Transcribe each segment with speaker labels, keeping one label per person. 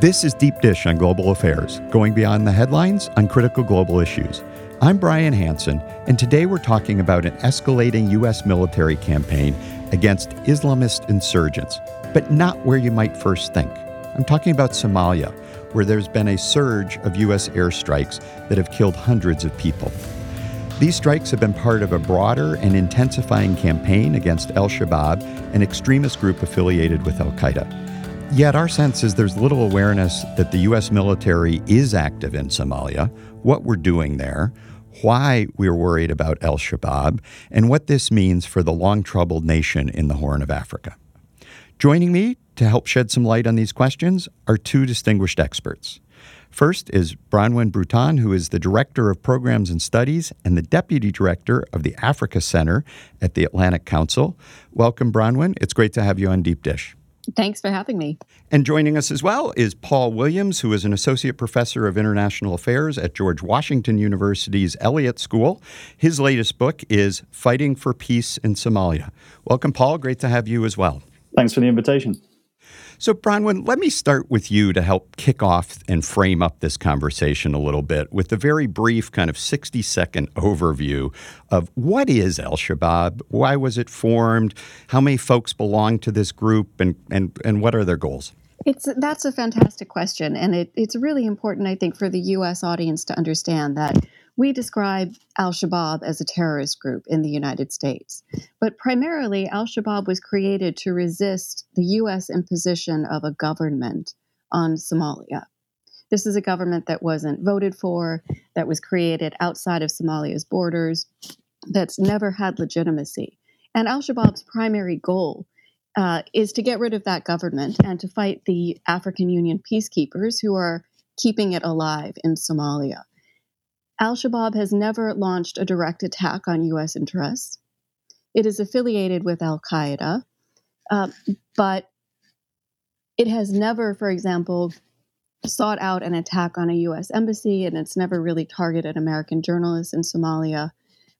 Speaker 1: This is Deep Dish on Global Affairs, going beyond the headlines on critical global issues. I'm Brian Hanson, and today we're talking about an escalating U.S. military campaign against Islamist insurgents, but not where you might first think. I'm talking about Somalia, where there's been a surge of U.S. airstrikes that have killed hundreds of people. These strikes have been part of a broader and intensifying campaign against al Shabaab, an extremist group affiliated with Al Qaeda. Yet our sense is there's little awareness that the U.S. military is active in Somalia, what we're doing there, why we're worried about al Shabaab, and what this means for the long troubled nation in the Horn of Africa. Joining me to help shed some light on these questions are two distinguished experts. First is Bronwyn Bruton, who is the Director of Programs and Studies and the Deputy Director of the Africa Center at the Atlantic Council. Welcome, Bronwyn. It's great to have you on Deep Dish.
Speaker 2: Thanks for having me.
Speaker 1: And joining us as well is Paul Williams, who is an associate professor of international affairs at George Washington University's Elliott School. His latest book is Fighting for Peace in Somalia. Welcome, Paul. Great to have you as well.
Speaker 3: Thanks for the invitation.
Speaker 1: So, Bronwyn, let me start with you to help kick off and frame up this conversation a little bit with a very brief, kind of 60 second overview of what is Al Shabaab, why was it formed, how many folks belong to this group, and, and, and what are their goals?
Speaker 2: It's that's a fantastic question, and it, it's really important, I think, for the U.S. audience to understand that we describe Al Shabaab as a terrorist group in the United States. But primarily, Al Shabaab was created to resist the U.S. imposition of a government on Somalia. This is a government that wasn't voted for, that was created outside of Somalia's borders, that's never had legitimacy. And Al Shabaab's primary goal uh, is to get rid of that government and to fight the African Union peacekeepers who are keeping it alive in Somalia. Al Shabaab has never launched a direct attack on U.S. interests. It is affiliated with Al Qaeda, uh, but it has never, for example, sought out an attack on a U.S. embassy, and it's never really targeted American journalists in Somalia.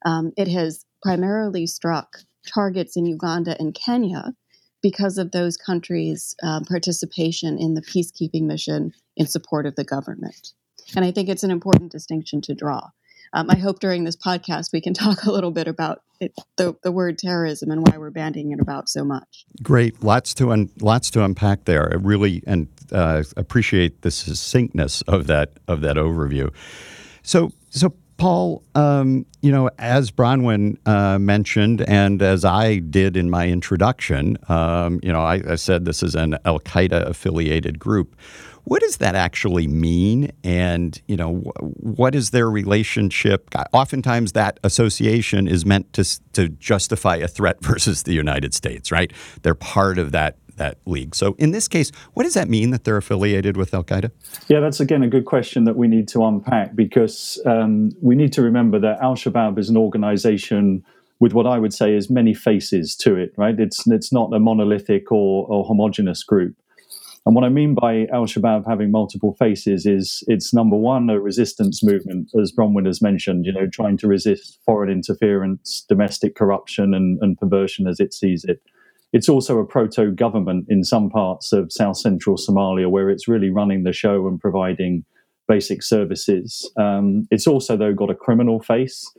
Speaker 2: Um, it has primarily struck targets in Uganda and Kenya because of those countries' uh, participation in the peacekeeping mission in support of the government. And I think it's an important distinction to draw. Um, I hope during this podcast we can talk a little bit about it, the, the word terrorism and why we're bandying it about so much.
Speaker 1: Great, lots to un, lots to unpack there. I really and uh, appreciate the succinctness of that of that overview. So, so Paul, um, you know, as Bronwyn uh, mentioned, and as I did in my introduction, um, you know, I, I said this is an Al Qaeda affiliated group. What does that actually mean? And, you know, what is their relationship? Oftentimes that association is meant to, to justify a threat versus the United States, right? They're part of that that league. So in this case, what does that mean that they're affiliated with Al Qaeda?
Speaker 3: Yeah, that's again a good question that we need to unpack because um, we need to remember that Al Shabaab is an organization with what I would say is many faces to it, right? It's it's not a monolithic or, or homogenous group. And what I mean by Al Shabaab having multiple faces is it's number one, a resistance movement, as Bronwyn has mentioned, you know, trying to resist foreign interference, domestic corruption, and, and perversion as it sees it. It's also a proto government in some parts of south central Somalia where it's really running the show and providing basic services. Um, it's also, though, got a criminal face.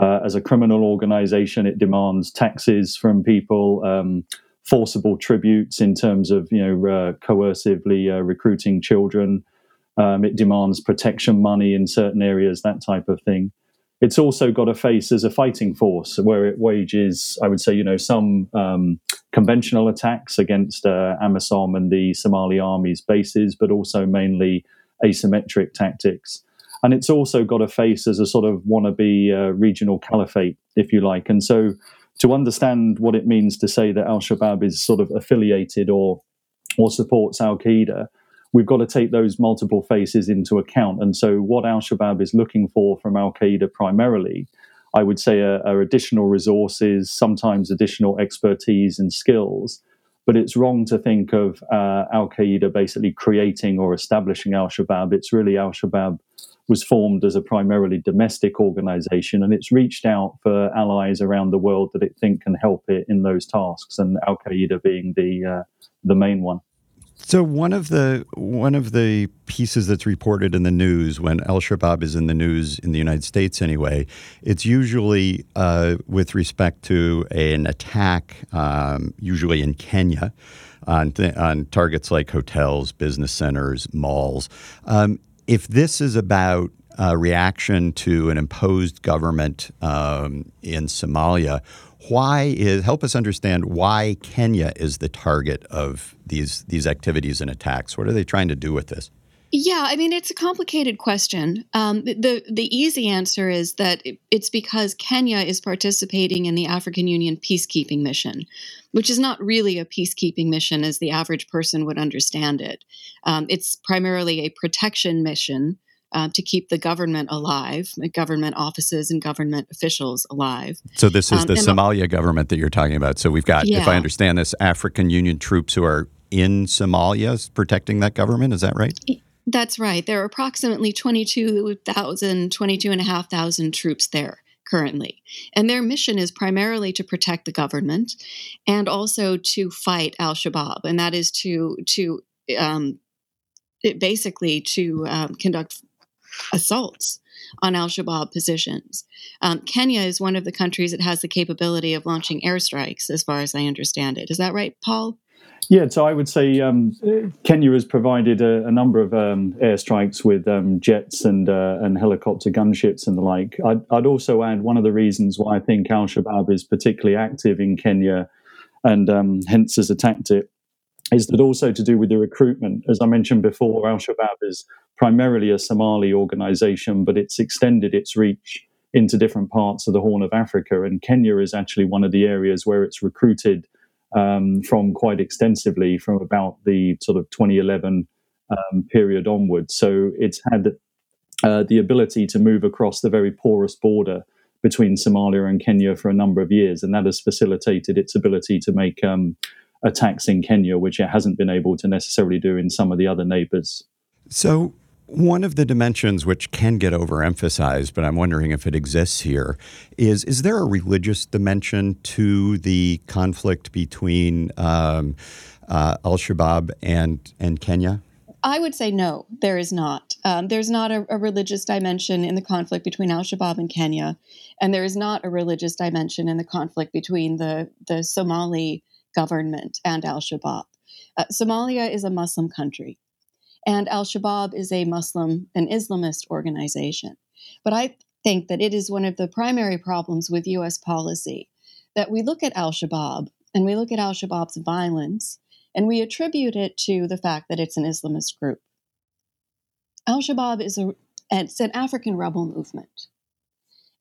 Speaker 3: Uh, as a criminal organization, it demands taxes from people. Um, forcible tributes in terms of you know uh, coercively uh, recruiting children. Um, it demands protection money in certain areas, that type of thing. It's also got a face as a fighting force where it wages, I would say, you know, some um, conventional attacks against uh, AMISOM and the Somali army's bases, but also mainly asymmetric tactics. And it's also got a face as a sort of wannabe uh, regional caliphate, if you like. And so to understand what it means to say that Al Shabaab is sort of affiliated or or supports Al Qaeda, we've got to take those multiple faces into account. And so, what Al Shabaab is looking for from Al Qaeda primarily, I would say, are, are additional resources, sometimes additional expertise and skills. But it's wrong to think of uh, Al Qaeda basically creating or establishing Al Shabaab. It's really Al Shabaab was formed as a primarily domestic organization and it's reached out for allies around the world that it think can help it in those tasks and Al Qaeda being the uh, the main one.
Speaker 1: So one of the one of the pieces that's reported in the news when Al Shabaab is in the news in the United States anyway, it's usually uh, with respect to an attack, um, usually in Kenya, on th- on targets like hotels, business centers, malls. Um, if this is about a reaction to an imposed government um, in Somalia, why is help us understand why Kenya is the target of these these activities and attacks? What are they trying to do with this?
Speaker 2: Yeah, I mean it's a complicated question. Um, the the easy answer is that it's because Kenya is participating in the African Union peacekeeping mission, which is not really a peacekeeping mission as the average person would understand it. Um, it's primarily a protection mission uh, to keep the government alive, government offices and government officials alive.
Speaker 1: So this is um, the Somalia government that you're talking about. So we've got, yeah. if I understand this, African Union troops who are in Somalia protecting that government. Is that right?
Speaker 2: That's right. There are approximately 22,000, 22,500 troops there currently. And their mission is primarily to protect the government and also to fight Al Shabaab. And that is to, to, um, basically to um, conduct assaults on al Shabaab positions. Um, Kenya is one of the countries that has the capability of launching airstrikes, as far as I understand it. Is that right, Paul?
Speaker 3: Yeah, so I would say um, Kenya has provided a, a number of um, airstrikes with um, jets and uh, and helicopter gunships and the like. I'd, I'd, also add one of the reasons why I think Al Shabaab is particularly active in Kenya and um, hence has attacked it is that also to do with the recruitment. As I mentioned before, Al Shabaab is primarily a Somali organization, but it's extended its reach into different parts of the Horn of Africa. And Kenya is actually one of the areas where it's recruited um, from quite extensively from about the sort of 2011 um, period onwards. So it's had uh, the ability to move across the very porous border between Somalia and Kenya for a number of years, and that has facilitated its ability to make um, attacks in Kenya, which it hasn't been able to necessarily do in some of the other neighbors.
Speaker 1: So, one of the dimensions which can get overemphasized, but I'm wondering if it exists here, is is there a religious dimension to the conflict between um, uh, Al Shabaab and and Kenya?
Speaker 2: I would say no, there is not. Um, there's not a, a, religious dimension in the conflict between Al Shabaab and Kenya, and there is not a religious dimension in the conflict between the the Somali government and Al Shabaab. Uh, Somalia is a Muslim country, and Al Shabaab is a Muslim, an Islamist organization. But I think that it is one of the primary problems with US policy that we look at Al Shabaab and we look at Al Shabaab's violence and we attribute it to the fact that it's an Islamist group. Al Shabaab is a, it's an African rebel movement,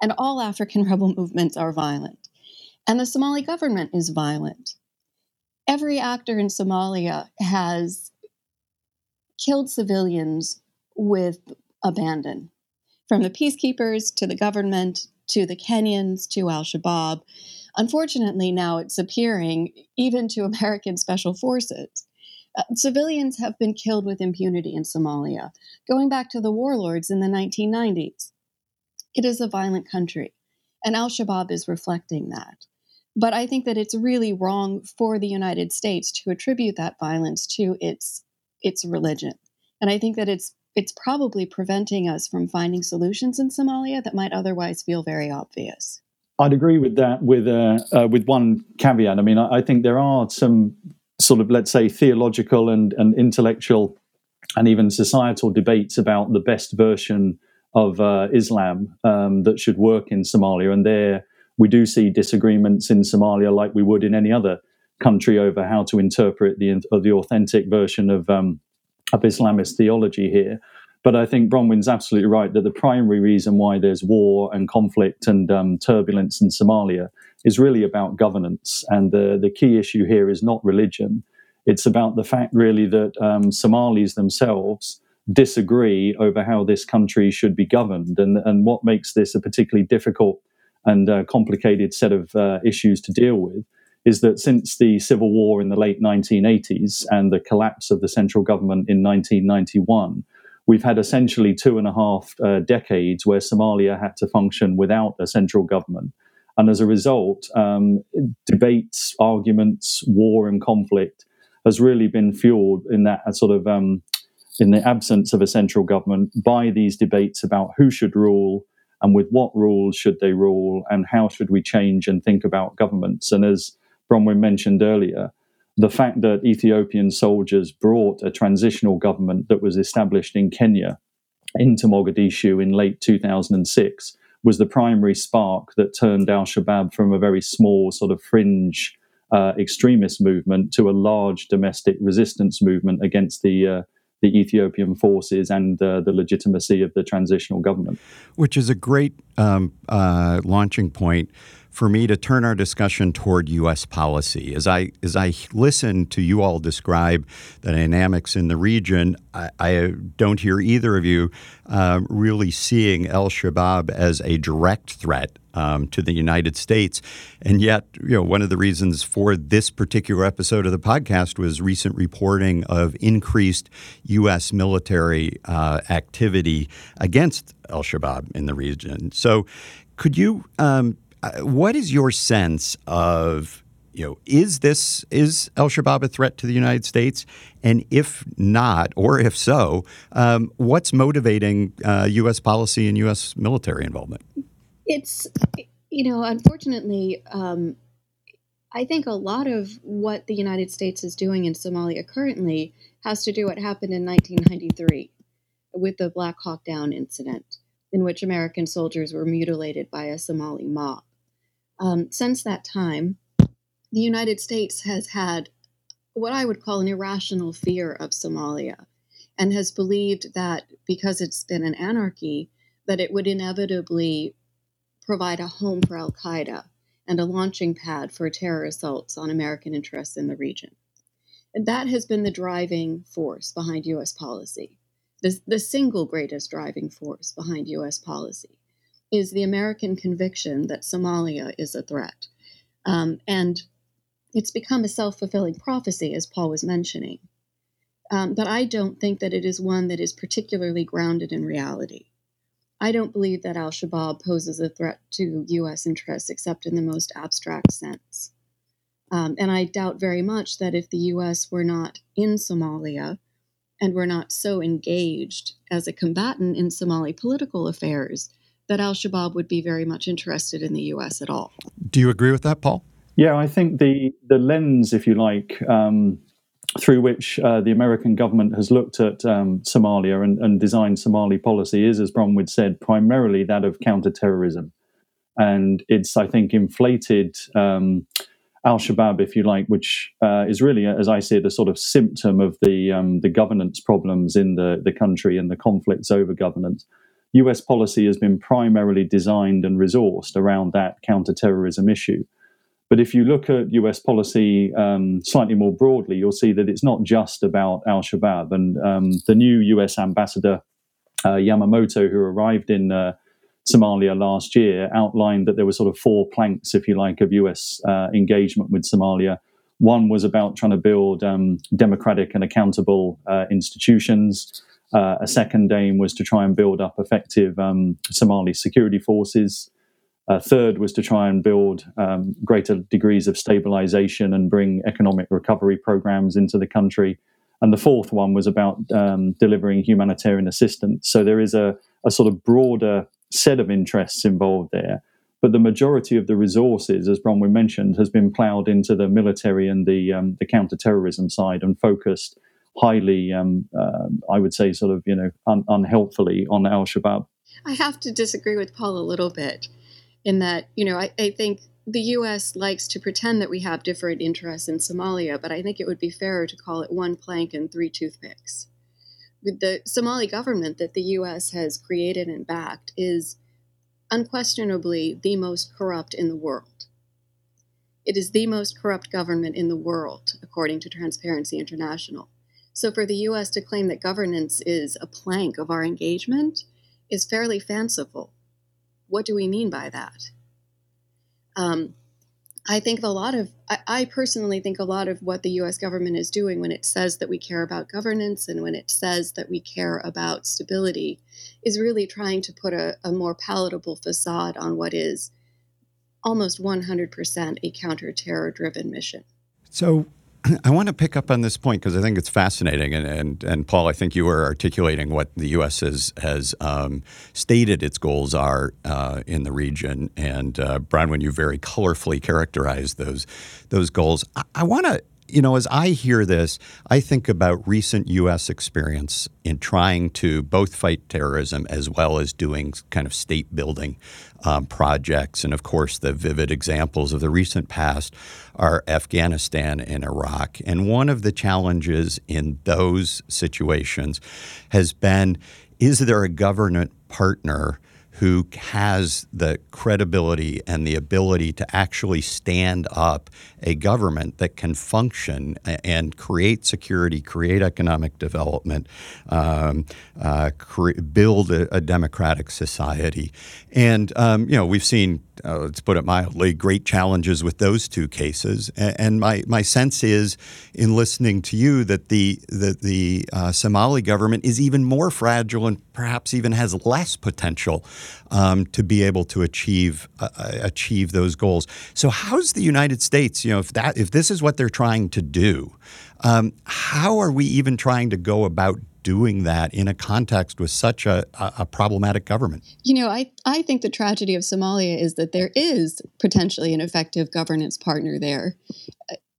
Speaker 2: and all African rebel movements are violent. And the Somali government is violent every actor in Somalia has killed civilians with abandon, from the peacekeepers to the government to the Kenyans to Al Shabaab. Unfortunately, now it's appearing even to American special forces. Uh, civilians have been killed with impunity in Somalia, going back to the warlords in the 1990s. It is a violent country, and Al Shabaab is reflecting that. But I think that it's really wrong for the United States to attribute that violence to its its religion. And I think that it's it's probably preventing us from finding solutions in Somalia that might otherwise feel very obvious.
Speaker 3: I'd agree with that with uh, uh, with one caveat. I mean, I, I, think there are some sort of let's say theological and, and intellectual and even societal debates about the best version of uh, Islam um, that should work in Somalia, and there we do see disagreements in Somalia like we would in any other country over how to interpret the the authentic version of um, of Islamist theology here. But I think Bronwyn's absolutely right that the primary reason why there's war and conflict and um, turbulence in Somalia is really about governance. And the, the key issue here is not religion. It's about the fact, really, that um, Somalis themselves disagree over how this country should be governed. And, and what makes this a particularly difficult and a complicated set of uh, issues to deal with is that since the civil war in the late 1980s and the collapse of the central government in 1991, we've had essentially two and a half uh, decades where Somalia had to function without a central government. And as a result, um, debates, arguments, war, and conflict has really been fueled in that sort of um, in the absence of a central government by these debates about who should rule and with what rules should they rule and how should we change and think about governments. And as Bronwyn mentioned earlier, the fact that Ethiopian soldiers brought a transitional government that was established in Kenya into Mogadishu in late 2006 was the primary spark that turned Al Shabaab from a very small, sort of fringe uh, extremist movement to a large domestic resistance movement against the uh, the Ethiopian forces and uh, the legitimacy of the transitional government.
Speaker 1: Which is a great um, uh, launching point for me to turn our discussion toward U.S. policy. As I as I listen to you all describe the dynamics in the region, I, I don't hear either of you uh, really seeing El Shabaab as a direct threat um, to the United States. And yet, you know, one of the reasons for this particular episode of the podcast was recent reporting of increased U.S. military uh, activity against Al Shabaab in the region. So, could you um, what is your sense of you know is this is Al Shabaab a threat to the United States? And if not, or if so, um, what's motivating uh, U.S. policy and U.S. military involvement?
Speaker 2: It's you know unfortunately. Um, I think a lot of what the United States is doing in Somalia currently has to do what happened in 1993 with the Black Hawk Down incident, in which American soldiers were mutilated by a Somali mob. Um, since that time, the United States has had what I would call an irrational fear of Somalia and has believed that because it's been an anarchy, that it would inevitably provide a home for Al Qaeda and a launching pad for terror assaults on American interests in the region. And that has been the driving force behind U.S. policy, the, the single greatest driving force behind U.S. policy is the American conviction that Somalia is a threat. Um, and it's become a self fulfilling prophecy, as Paul was mentioning. Um, but I don't think that it is one that is particularly grounded in reality. I don't believe that al Shabaab poses a threat to U.S. interests except in the most abstract sense. Um, and I doubt very much that if the U.S. were not in Somalia and were not so engaged as a combatant in Somali political affairs, that Al Shabaab would be very much interested in the U.S. at all.
Speaker 1: Do you agree with that, Paul?
Speaker 3: Yeah, I think the the lens, if you like, um, through which uh, the American government has looked at um, Somalia and, and, designed Somali policy is, as Bronwyn said, primarily that of counterterrorism, and it's I think inflated. Um, Al Shabaab, if you like, which uh, is really, as I see it, a sort of symptom of the um, the governance problems in the the country and the conflicts over governance. US policy has been primarily designed and resourced around that counterterrorism issue. But if you look at US policy um, slightly more broadly, you'll see that it's not just about Al Shabaab. And um, the new US ambassador, uh, Yamamoto, who arrived in uh, Somalia last year, outlined that there were sort of four planks, if you like, of US uh, engagement with Somalia. One was about trying to build um, democratic and accountable uh, institutions. Uh, a second aim was to try and build up effective um, Somali security forces. A third was to try and build um, greater degrees of stabilization and bring economic recovery programs into the country. And the fourth one was about um, delivering humanitarian assistance. So there is a, a sort of broader set of interests involved there. But the majority of the resources, as Bronwyn mentioned, has been ploughed into the military and the, um, the counterterrorism side and focused highly, um, uh, I would say, sort of, you know, un- unhelpfully on Al Shabaab.
Speaker 2: I have to disagree with Paul a little bit in that, you know, I, I think the U.S. likes to pretend that we have different interests in Somalia, but I think it would be fairer to call it one plank and three toothpicks. The Somali government that the U.S. has created and backed is unquestionably the most corrupt in the world. It is the most corrupt government in the world, according to Transparency International. So for the US to claim that governance is a plank of our engagement is fairly fanciful. What do we mean by that? Um, I think a lot of, I, I, personally think a lot of what the US government is doing when it says that we care about governance and when it says that we care about stability is really trying to put a, a more palatable facade on what is almost 100% a counter terror driven mission.
Speaker 1: So I want to pick up on this point because I think it's fascinating, and, and and Paul, I think you were articulating what the U.S. has has um, stated its goals are uh, in the region, and uh, Bronwyn, you very colorfully characterized those those goals. I, I want to you know, as I hear this, I think about recent U.S. experience in trying to both fight terrorism as well as doing kind of state building um, projects. And of course, the vivid examples of the recent past are Afghanistan and Iraq. And one of the challenges in those situations has been is there a government partner? Who has the credibility and the ability to actually stand up a government that can function and create security, create economic development, um, uh, cre- build a, a, democratic society. And, um, you know, we've seen, uh, let's put it mildly, great challenges with those two cases. And, and my, my sense is, in listening to you, that the, that the uh, Somali government is even more fragile and perhaps even has less potential um, to be able to achieve uh, achieve those goals. So, how's the United States? You know, if that if this is what they're trying to do, um, how are we even trying to go about doing that in a context with such a, a, problematic government?
Speaker 2: You know, I, I think the tragedy of Somalia is that there is potentially an effective governance partner there.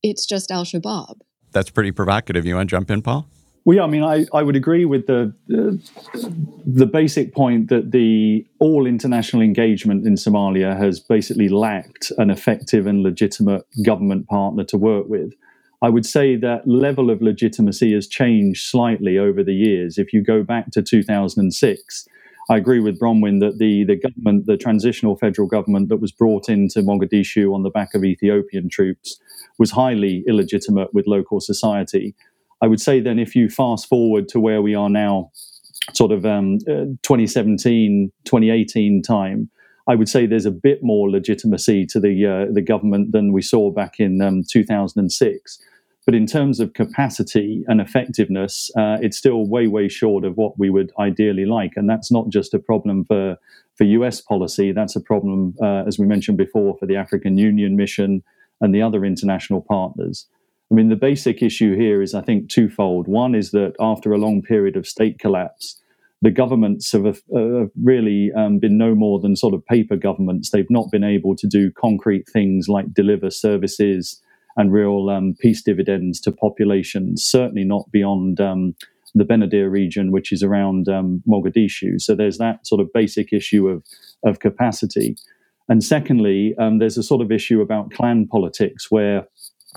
Speaker 2: It's just Al Shabaab.
Speaker 1: That's pretty provocative. You want to jump in, Paul?
Speaker 3: Well, yeah, I mean, I, I would agree with the uh, the basic point that the all international engagement in Somalia has basically lacked an effective and legitimate government partner to work with. I would say that level of legitimacy has changed slightly over the years. If you go back to 2006, I agree with Bronwyn that the, the government, the transitional federal government that was brought into Mogadishu on the back of Ethiopian troops, was highly illegitimate with local society I would say then if you fast forward to where we are now, sort of um, uh, 2017, 2018 time, I would say there's a bit more legitimacy to the uh, the government than we saw back in um, 2006. But in terms of capacity and effectiveness, uh, it's still way, way short of what we would ideally like. And that's not just a problem for, for US policy, that's a problem, uh, as we mentioned before, for the African Union mission and the other international partners. I mean, the basic issue here is, I think, twofold. One is that after a long period of state collapse, the governments have uh, really um, been no more than sort of paper governments. They've not been able to do concrete things like deliver services and real um, peace dividends to populations, certainly not beyond um, the Benadir region, which is around um, Mogadishu. So there's that sort of basic issue of, of capacity. And secondly, um, there's a sort of issue about clan politics where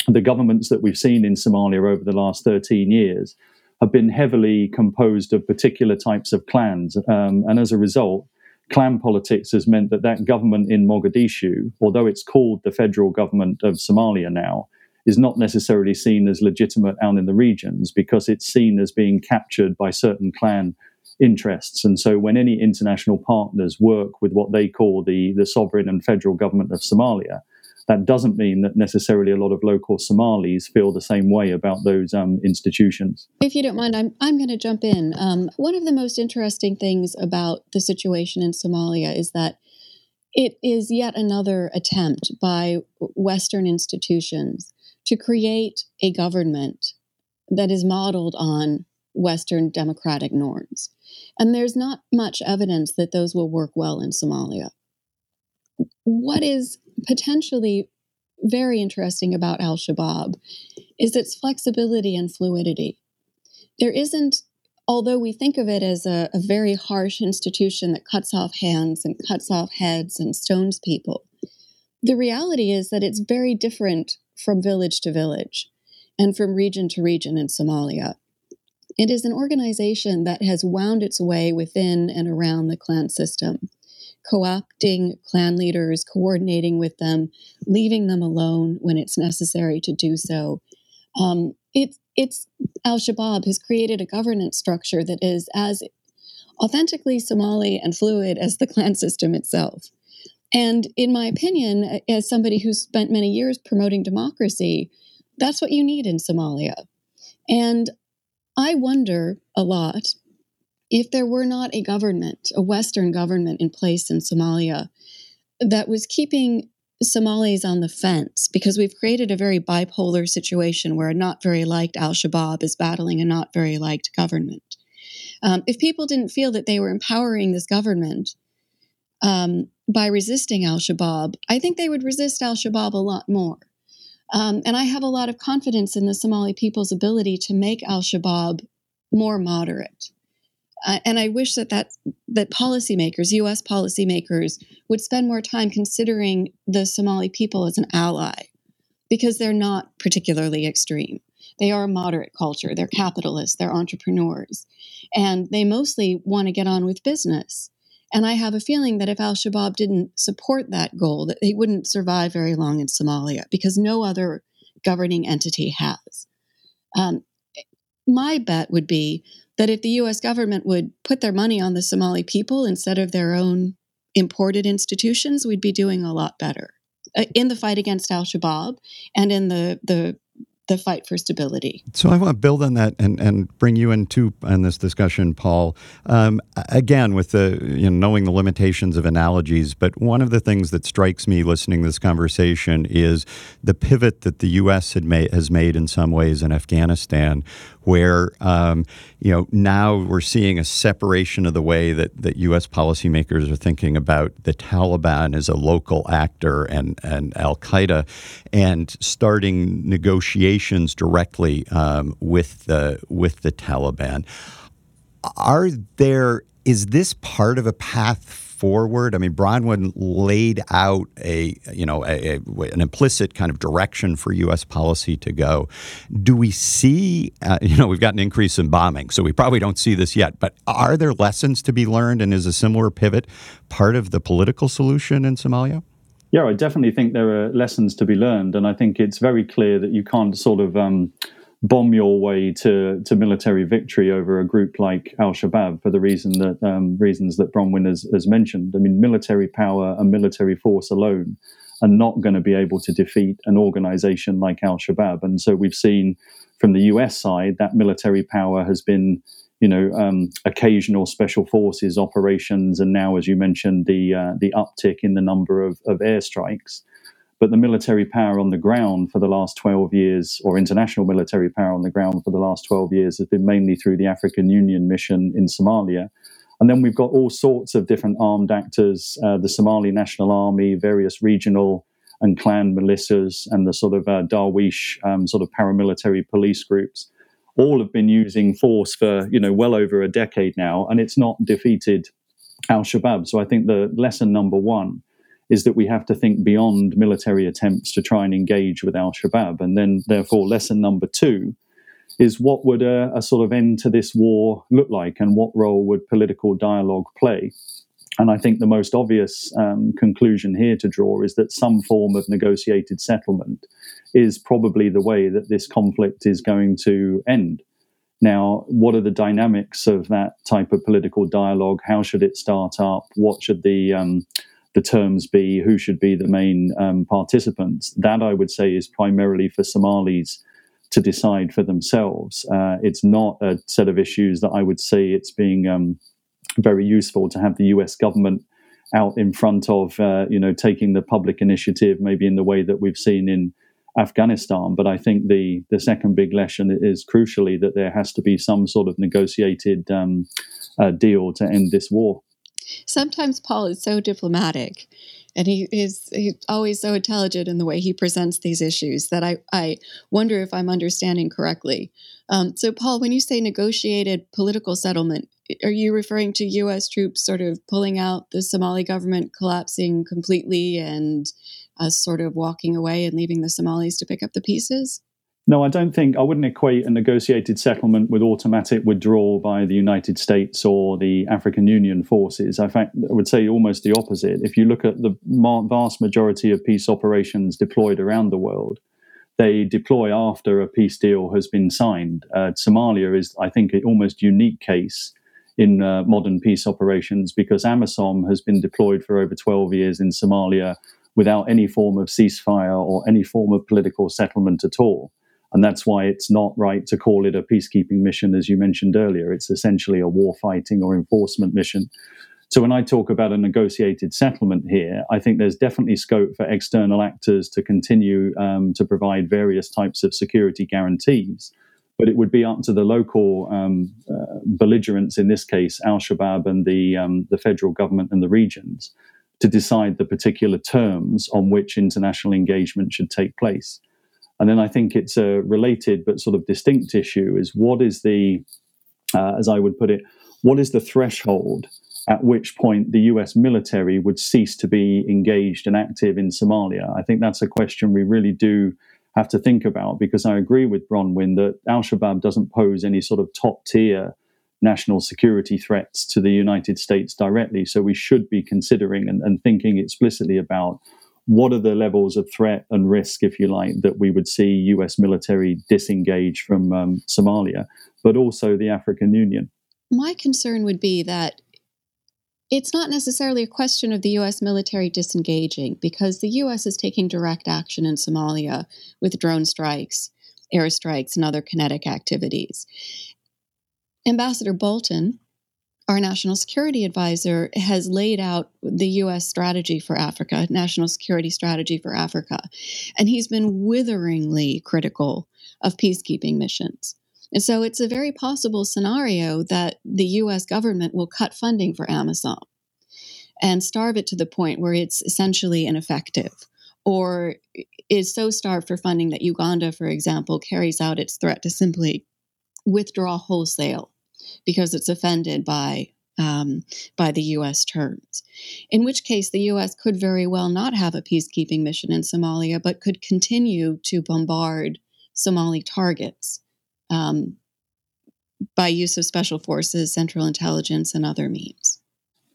Speaker 3: the governments that we've seen in Somalia over the last 13 years have been heavily composed of particular types of clans. Um, and as a result, clan politics has meant that that government in Mogadishu, although it's called the federal government of Somalia now, is not necessarily seen as legitimate out in the regions because it's seen as being captured by certain clan interests. And so when any international partners work with what they call the, the sovereign and federal government of Somalia, that doesn't mean that necessarily a lot of local Somalis feel the same way about those um, institutions.
Speaker 2: If you don't mind, I'm, I'm going to jump in. Um, one of the most interesting things about the situation in Somalia is that it is yet another attempt by Western institutions to create a government that is modeled on Western democratic norms. And there's not much evidence that those will work well in Somalia. What is potentially very interesting about Al Shabaab is its flexibility and fluidity. There isn't, although we think of it as a, a, very harsh institution that cuts off hands and cuts off heads and stones people, the reality is that it's very different from village to village and from region to region in Somalia. It is an organization that has wound its way within and around the clan system co opting clan leaders, coordinating with them, leaving them alone when it's necessary to do so. Um, it, it's Al Shabaab has created a governance structure that is as authentically Somali and fluid as the clan system itself. And in my opinion, as somebody who's spent many years promoting democracy, that's what you need in Somalia. And I wonder a lot if there were not a government, a Western government in place in Somalia that was keeping Somalis on the fence because we've created a very bipolar situation where a not very liked Al Shabaab is battling a not very liked government. Um, if people didn't feel that they were empowering this government um, by resisting Al Shabaab, I think they would resist Al Shabaab a lot more. Um, and I have a lot of confidence in the Somali people's ability to make Al Shabaab more moderate. Uh, and I wish that, that that policymakers, U.S. policymakers, would spend more time considering the Somali people as an ally, because they're not particularly extreme. They are a moderate culture. They're capitalists. They're entrepreneurs, and they mostly want to get on with business. And I have a feeling that if Al Shabaab didn't support that goal, that they wouldn't survive very long in Somalia because no other governing entity has. Um, my bet would be that if the US government would put their money on the Somali people instead of their own imported institutions, we'd be doing a lot better uh, in the fight against Al Shabaab and in the, the the fight for stability.
Speaker 1: So I want to build on that and, and bring you into on this discussion, Paul. Um, again, with the you know, knowing the limitations of analogies, but one of the things that strikes me listening to this conversation is the pivot that the U.S. made has made in some ways in Afghanistan, where um, you know now we're seeing a separation of the way that, that U.S. policymakers are thinking about the Taliban as a local actor and and Al Qaeda, and starting negotiations directly um, with the with the Taliban. Are there is this part of a path forward? I mean, Bronwyn laid out a you know a, a, an implicit kind of direction for U.S. policy to go. Do we see? Uh, you know, we've got an increase in bombing, so we probably don't see this yet. But are there lessons to be learned, and is a similar pivot part of the political solution in Somalia?
Speaker 3: Yeah, I definitely think there are lessons to be learned, and I think it's very clear that you can't sort of um, bomb your way to, to military victory over a group like Al Shabaab for the reason that um, reasons that Bronwyn has, has mentioned. I mean, military power and military force alone are not going to be able to defeat an organization like Al Shabaab. And so we've seen from the US side that military power has been, you know, um, occasional special forces operations, and now, as you mentioned, the uh, the uptick in the number of, of airstrikes. But the military power on the ground for the last 12 years, or international military power on the ground for the last 12 years, has been mainly through the African Union mission in Somalia. And then we've got all sorts of different armed actors uh, the Somali National Army, various regional and clan militias, and the sort of uh, Darwish um, sort of paramilitary police groups. All have been using force for you know well over a decade now, and it's not defeated Al Shabaab. So I think the lesson number one is that we have to think beyond military attempts to try and engage with Al Shabaab. And then, therefore, lesson number two is what would a, a, sort of end to this war look like and what role would political dialogue play? And I think the most obvious um, conclusion here to draw is that some form of negotiated settlement is probably the way that this conflict is going to end. Now, what are the dynamics of that type of political dialogue? How should it start up? What should the um, the terms be, who should be the main um, participants. That I would say is primarily for Somalis to decide for themselves. Uh, it's not a set of issues that I would say it's being um, very useful to have the U.S. government out in front of, uh, you know, taking the public initiative, maybe in the way that we've seen in Afghanistan. But I think the the second big lesson is crucially that there has to be some sort of negotiated um, uh, deal to end this war.
Speaker 2: Sometimes Paul is so diplomatic and he is he's always so intelligent in the way he presents these issues that I, I wonder if I'm understanding correctly. Um, so, Paul, when you say negotiated political settlement, are you referring to U.S. troops sort of pulling out the Somali government collapsing completely and uh, sort of walking away and leaving the Somalis to pick up the pieces?
Speaker 3: No, I don't think I wouldn't equate a negotiated settlement with automatic withdrawal by the United States or the African Union forces. In fact, I would say almost the opposite. If you look at the vast majority of peace operations deployed around the world, they deploy after a peace deal has been signed. Uh, Somalia is, I think, an almost unique case in uh, modern peace operations because AMISOM has been deployed for over 12 years in Somalia without any form of ceasefire or any form of political settlement at all. And that's why it's not right to call it a peacekeeping mission, as you mentioned earlier. It's essentially a war fighting or enforcement mission. So when I talk about a negotiated settlement here, I think there's definitely scope for external actors to continue um, to provide various types of security guarantees. But it would be up to the local um, uh, belligerents, in this case, Al Shabaab and the um, the federal government and the regions, to decide the particular terms on which international engagement should take place. And then I think it's a related but sort of distinct issue: is what is the, uh, as I would put it, what is the threshold at which point the US military would cease to be engaged and active in Somalia? I think that's a question we really do have to think about because I agree with Bronwyn that Al Shabaab doesn't pose any sort of top tier national security threats to the United States directly. So we should be considering and, and thinking explicitly about what are the levels of threat and risk, if you like, that we would see US military disengage from um, Somalia, but also the African Union.
Speaker 2: My concern would be that it's not necessarily a question of the U.S. military disengaging because the U.S. is taking direct action in Somalia with drone strikes, airstrikes, and other kinetic activities. Ambassador Bolton, our national security advisor, has laid out the U.S. strategy for Africa, national security strategy for Africa, and he's been witheringly critical of peacekeeping missions. And so it's a very possible scenario that the US government will cut funding for AMISOM and starve it to the point where it's essentially ineffective or is so starved for funding that Uganda, for example, carries out its threat to simply withdraw wholesale because it's offended by um, by the U.S. terms. In which case, the U.S. could very well not have a peacekeeping mission in Somalia, but could continue to bombard Somali targets um, by use of special forces, central intelligence, and other means.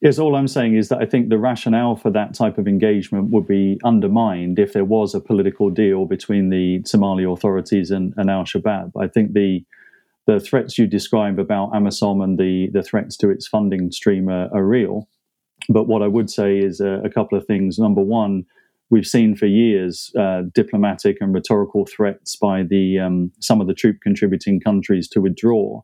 Speaker 3: Yes, all I'm saying is that I think the rationale for that type of engagement would be undermined if there was a political deal between the Somali authorities and, and Al Shabaab. I think the the threats you describe about AMISOM and the, the threats to its funding stream are, are real. But what I would say is a, a couple of things. Number one, we've seen for years uh, diplomatic and rhetorical threats by the um, some of the troop contributing countries to withdraw.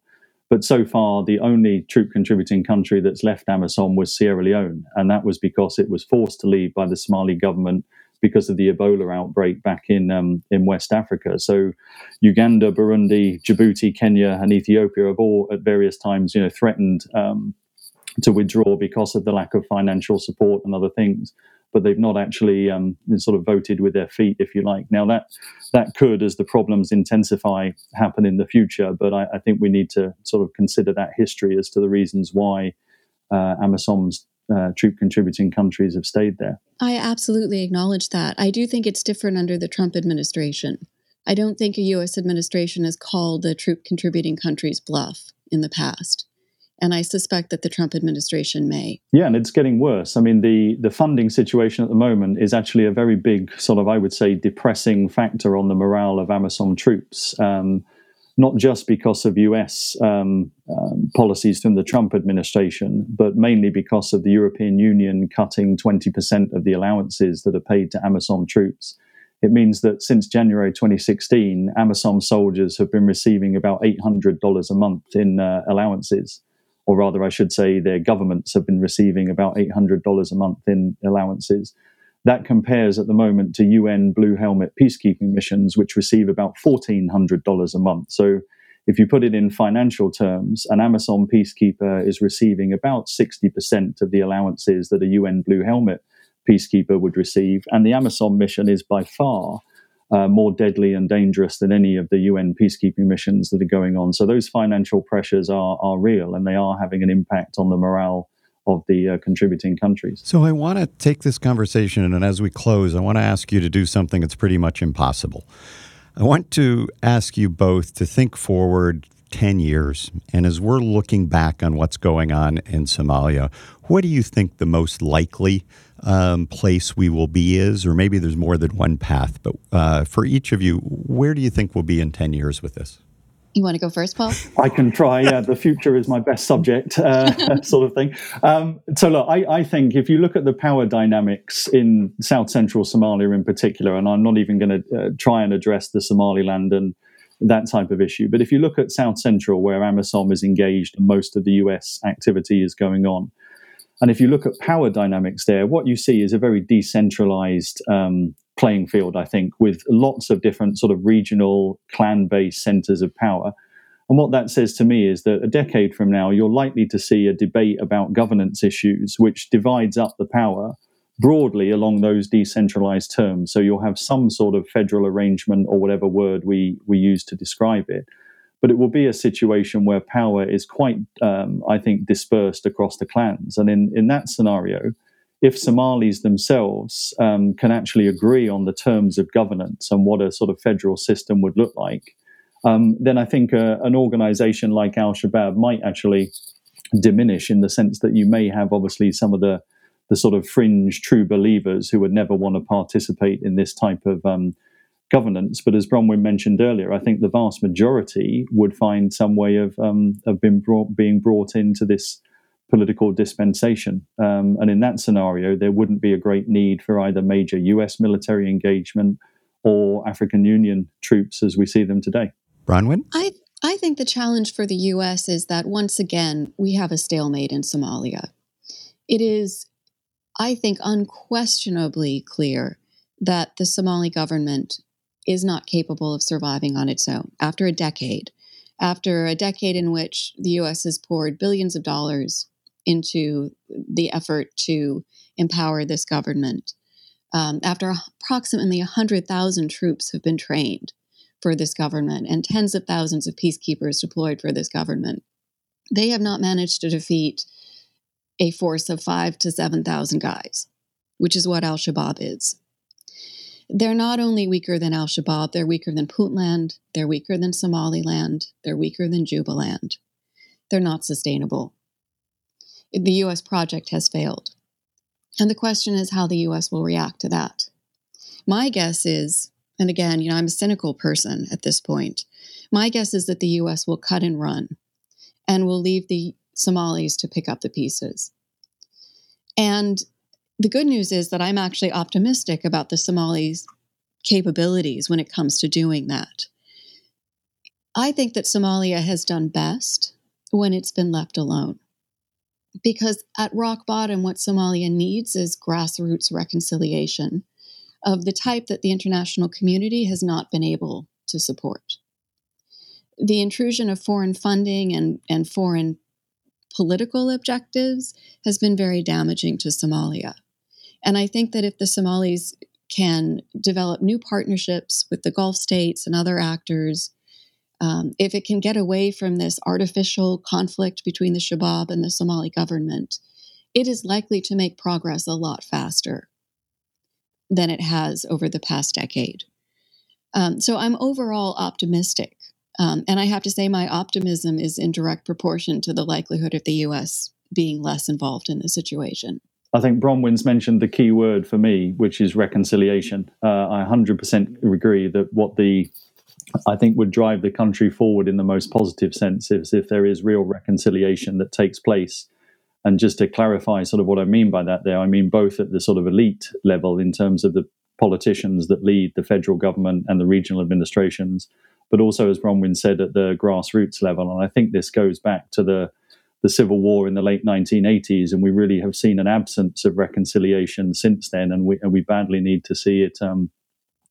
Speaker 3: But so far, the only troop contributing country that's left AMISOM was Sierra Leone, and that was because it was forced to leave by the Somali government because of the Ebola outbreak back in um, in West Africa. So, Uganda, Burundi, Djibouti, Kenya, and Ethiopia have all at various times, you know, threatened um, to withdraw because of the lack of financial support and other things but they've not actually um, sort of voted with their feet, if you like. Now that that could, as the problems intensify, happen in the future. But I, I think we need to sort of consider that history as to the reasons why uh, AMISOM's uh, troop contributing countries have stayed there.
Speaker 2: I absolutely acknowledge that. I do think it's different under the Trump administration. I don't think a U.S. administration has called the troop contributing countries bluff in the past and I suspect that the Trump administration may.
Speaker 3: Yeah, and it's getting worse. I mean, the the funding situation at the moment is actually a very big sort of, I would say, depressing factor on the morale of AMISOM troops. Um, not just because of US um, um, policies from the Trump administration, but mainly because of the European Union cutting 20% of the allowances that are paid to AMISOM troops. It means that since January 2016, AMISOM soldiers have been receiving about $800 a month in uh, allowances or rather, I should say, their governments have been receiving about $800 a month in allowances. That compares at the moment to UN Blue Helmet peacekeeping missions, which receive about $1,400 a month. So, if you put it in financial terms, an AMISOM peacekeeper is receiving about 60% of the allowances that a UN Blue Helmet peacekeeper would receive. And the AMISOM mission is by far uh, more deadly and dangerous than any of the UN peacekeeping missions that are going on. So those financial pressures are are real, and they are having an impact on the morale of the uh, contributing countries.
Speaker 1: So I want to take this conversation, and as we close, I want to ask you to do something that's pretty much impossible. I want to ask you both to think forward 10 years. And as we're looking back on what's going on in Somalia, what do you think the most likely um, place we will be is? Or maybe there's more than one path, but uh, for each of you, where do you think we'll be in 10 years with this?
Speaker 2: You want to go first, Paul?
Speaker 3: I can try. Yeah, the future is my best subject, uh, sort of thing. Um, so, look, I, I, think if you look at the power dynamics in South Central Somalia in particular, and I'm not even going to uh, try and address the Somaliland and that type of issue. But if you look at South Central, where AMISOM is engaged and most of the US activity is going on, And if you look at power dynamics there, what you see is a very decentralized um, playing field, I think, with lots of different sort of regional clan based centers of power. And what that says to me is that a decade from now, you're likely to see a debate about governance issues, which divides up the power broadly along those decentralized terms. So you'll have some sort of federal arrangement or whatever word we, we use to describe it. But it will be a situation where power is quite, um, I think, dispersed across the clans. And in, in that scenario, if Somalis themselves um, can actually agree on the terms of governance and what a sort of federal system would look like, um, then I think uh, an organization like Al Shabaab might actually diminish in the sense that you may have obviously some of the the sort of fringe true believers who would never want to participate in this type of um, governance. But as Bronwyn mentioned earlier, I think the vast majority would find some way of um, of being brought, being brought into this political dispensation. Um, and in that scenario, there wouldn't be a great need for either major U.S. military engagement or African Union troops as we see them today.
Speaker 1: Bronwyn?
Speaker 2: I I think the challenge for the U.S. is that once again we have a stalemate in Somalia. It is I think, unquestionably clear that the Somali government is not capable of surviving on its own after a decade. After a decade in which the US has poured billions of dollars into the effort to empower this government, um, after approximately 100,000 troops have been trained for this government and tens of thousands of peacekeepers deployed for this government, they have not managed to defeat a force of five to 7,000 guys, which is what Al Shabaab is. They're not only weaker than Al Shabaab, they're weaker than Puntland, they're weaker than Somaliland, they're weaker than Jubaland. They're not sustainable. The US project has failed. And the question is how the US will react to that. My guess is, and again, you know, I'm a cynical person at this point. My guess is that the US will cut and run and will leave the Somalis to pick up the pieces. And the good news is that I'm actually optimistic about the Somalis' capabilities when it comes to doing that. I think that Somalia has done best when it's been left alone. Because at rock bottom, what Somalia needs is grassroots reconciliation of the type that the international community has not been able to support. The intrusion of foreign funding and, and foreign political objectives has been very damaging to Somalia. And I think that if the Somalis can develop new partnerships with the Gulf states and other actors, um, if it can get away from this artificial conflict between the Shabab and the Somali government, it is likely to make progress a lot faster than it has over the past decade. Um, so I'm overall optimistic um, and I have to say, my optimism is in direct proportion to the likelihood of the U.S. being less involved in the situation.
Speaker 3: I think Bronwyn's mentioned the key word for me, which is reconciliation. Uh, I 100% agree that what the I think would drive the country forward in the most positive sense is if there is real reconciliation that takes place. And just to clarify sort of what I mean by that there, I mean both at the sort of elite level in terms of the politicians that lead the federal government and the regional administrations, but also, as Bronwyn said, at the grassroots level. And I think this goes back to the the civil war in the late 1980s, and we really have seen an absence of reconciliation since then, and we and we badly need to see it um,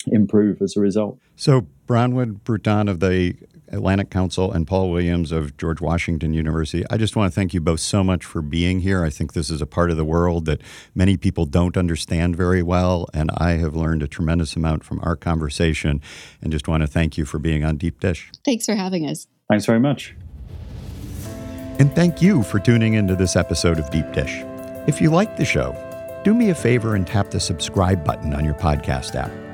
Speaker 3: improve as a result.
Speaker 1: So, Bronwyn Bruton of the Atlantic Council and Paul Williams of George Washington University. I just want to thank you both so much for being here. I think this is a part of the world that many people don't understand very well, and I have learned a tremendous amount from our conversation. And just want to thank you for being on Deep Dish.
Speaker 2: Thanks for having us.
Speaker 3: Thanks very much.
Speaker 1: And thank you for tuning into this episode of Deep Dish. If you like the show, do me a favor and tap the subscribe button on your podcast app.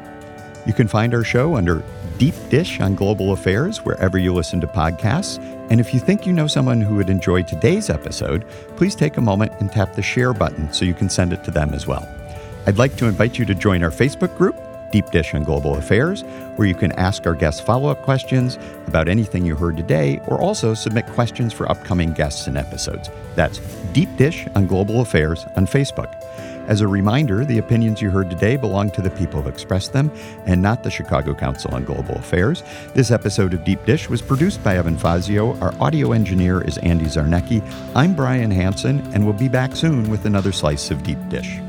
Speaker 1: You can find our show under Deep Dish on Global Affairs wherever you listen to podcasts. And if you think you know someone who would enjoy today's episode, please take a moment and tap the share button so you can send it to them as well. I'd like to invite you to join our Facebook group, Deep Dish on Global Affairs, where you can ask our guests follow up questions about anything you heard today or also submit questions for upcoming guests and episodes. That's Deep Dish on Global Affairs on Facebook. As a reminder, the opinions you heard today belong to the people who expressed them and not the Chicago Council on Global Affairs. This episode of Deep Dish was produced by Evan Fazio. Our audio engineer is Andy Zarnecki. I'm Brian Hanson, and we'll be back soon with another slice of Deep Dish.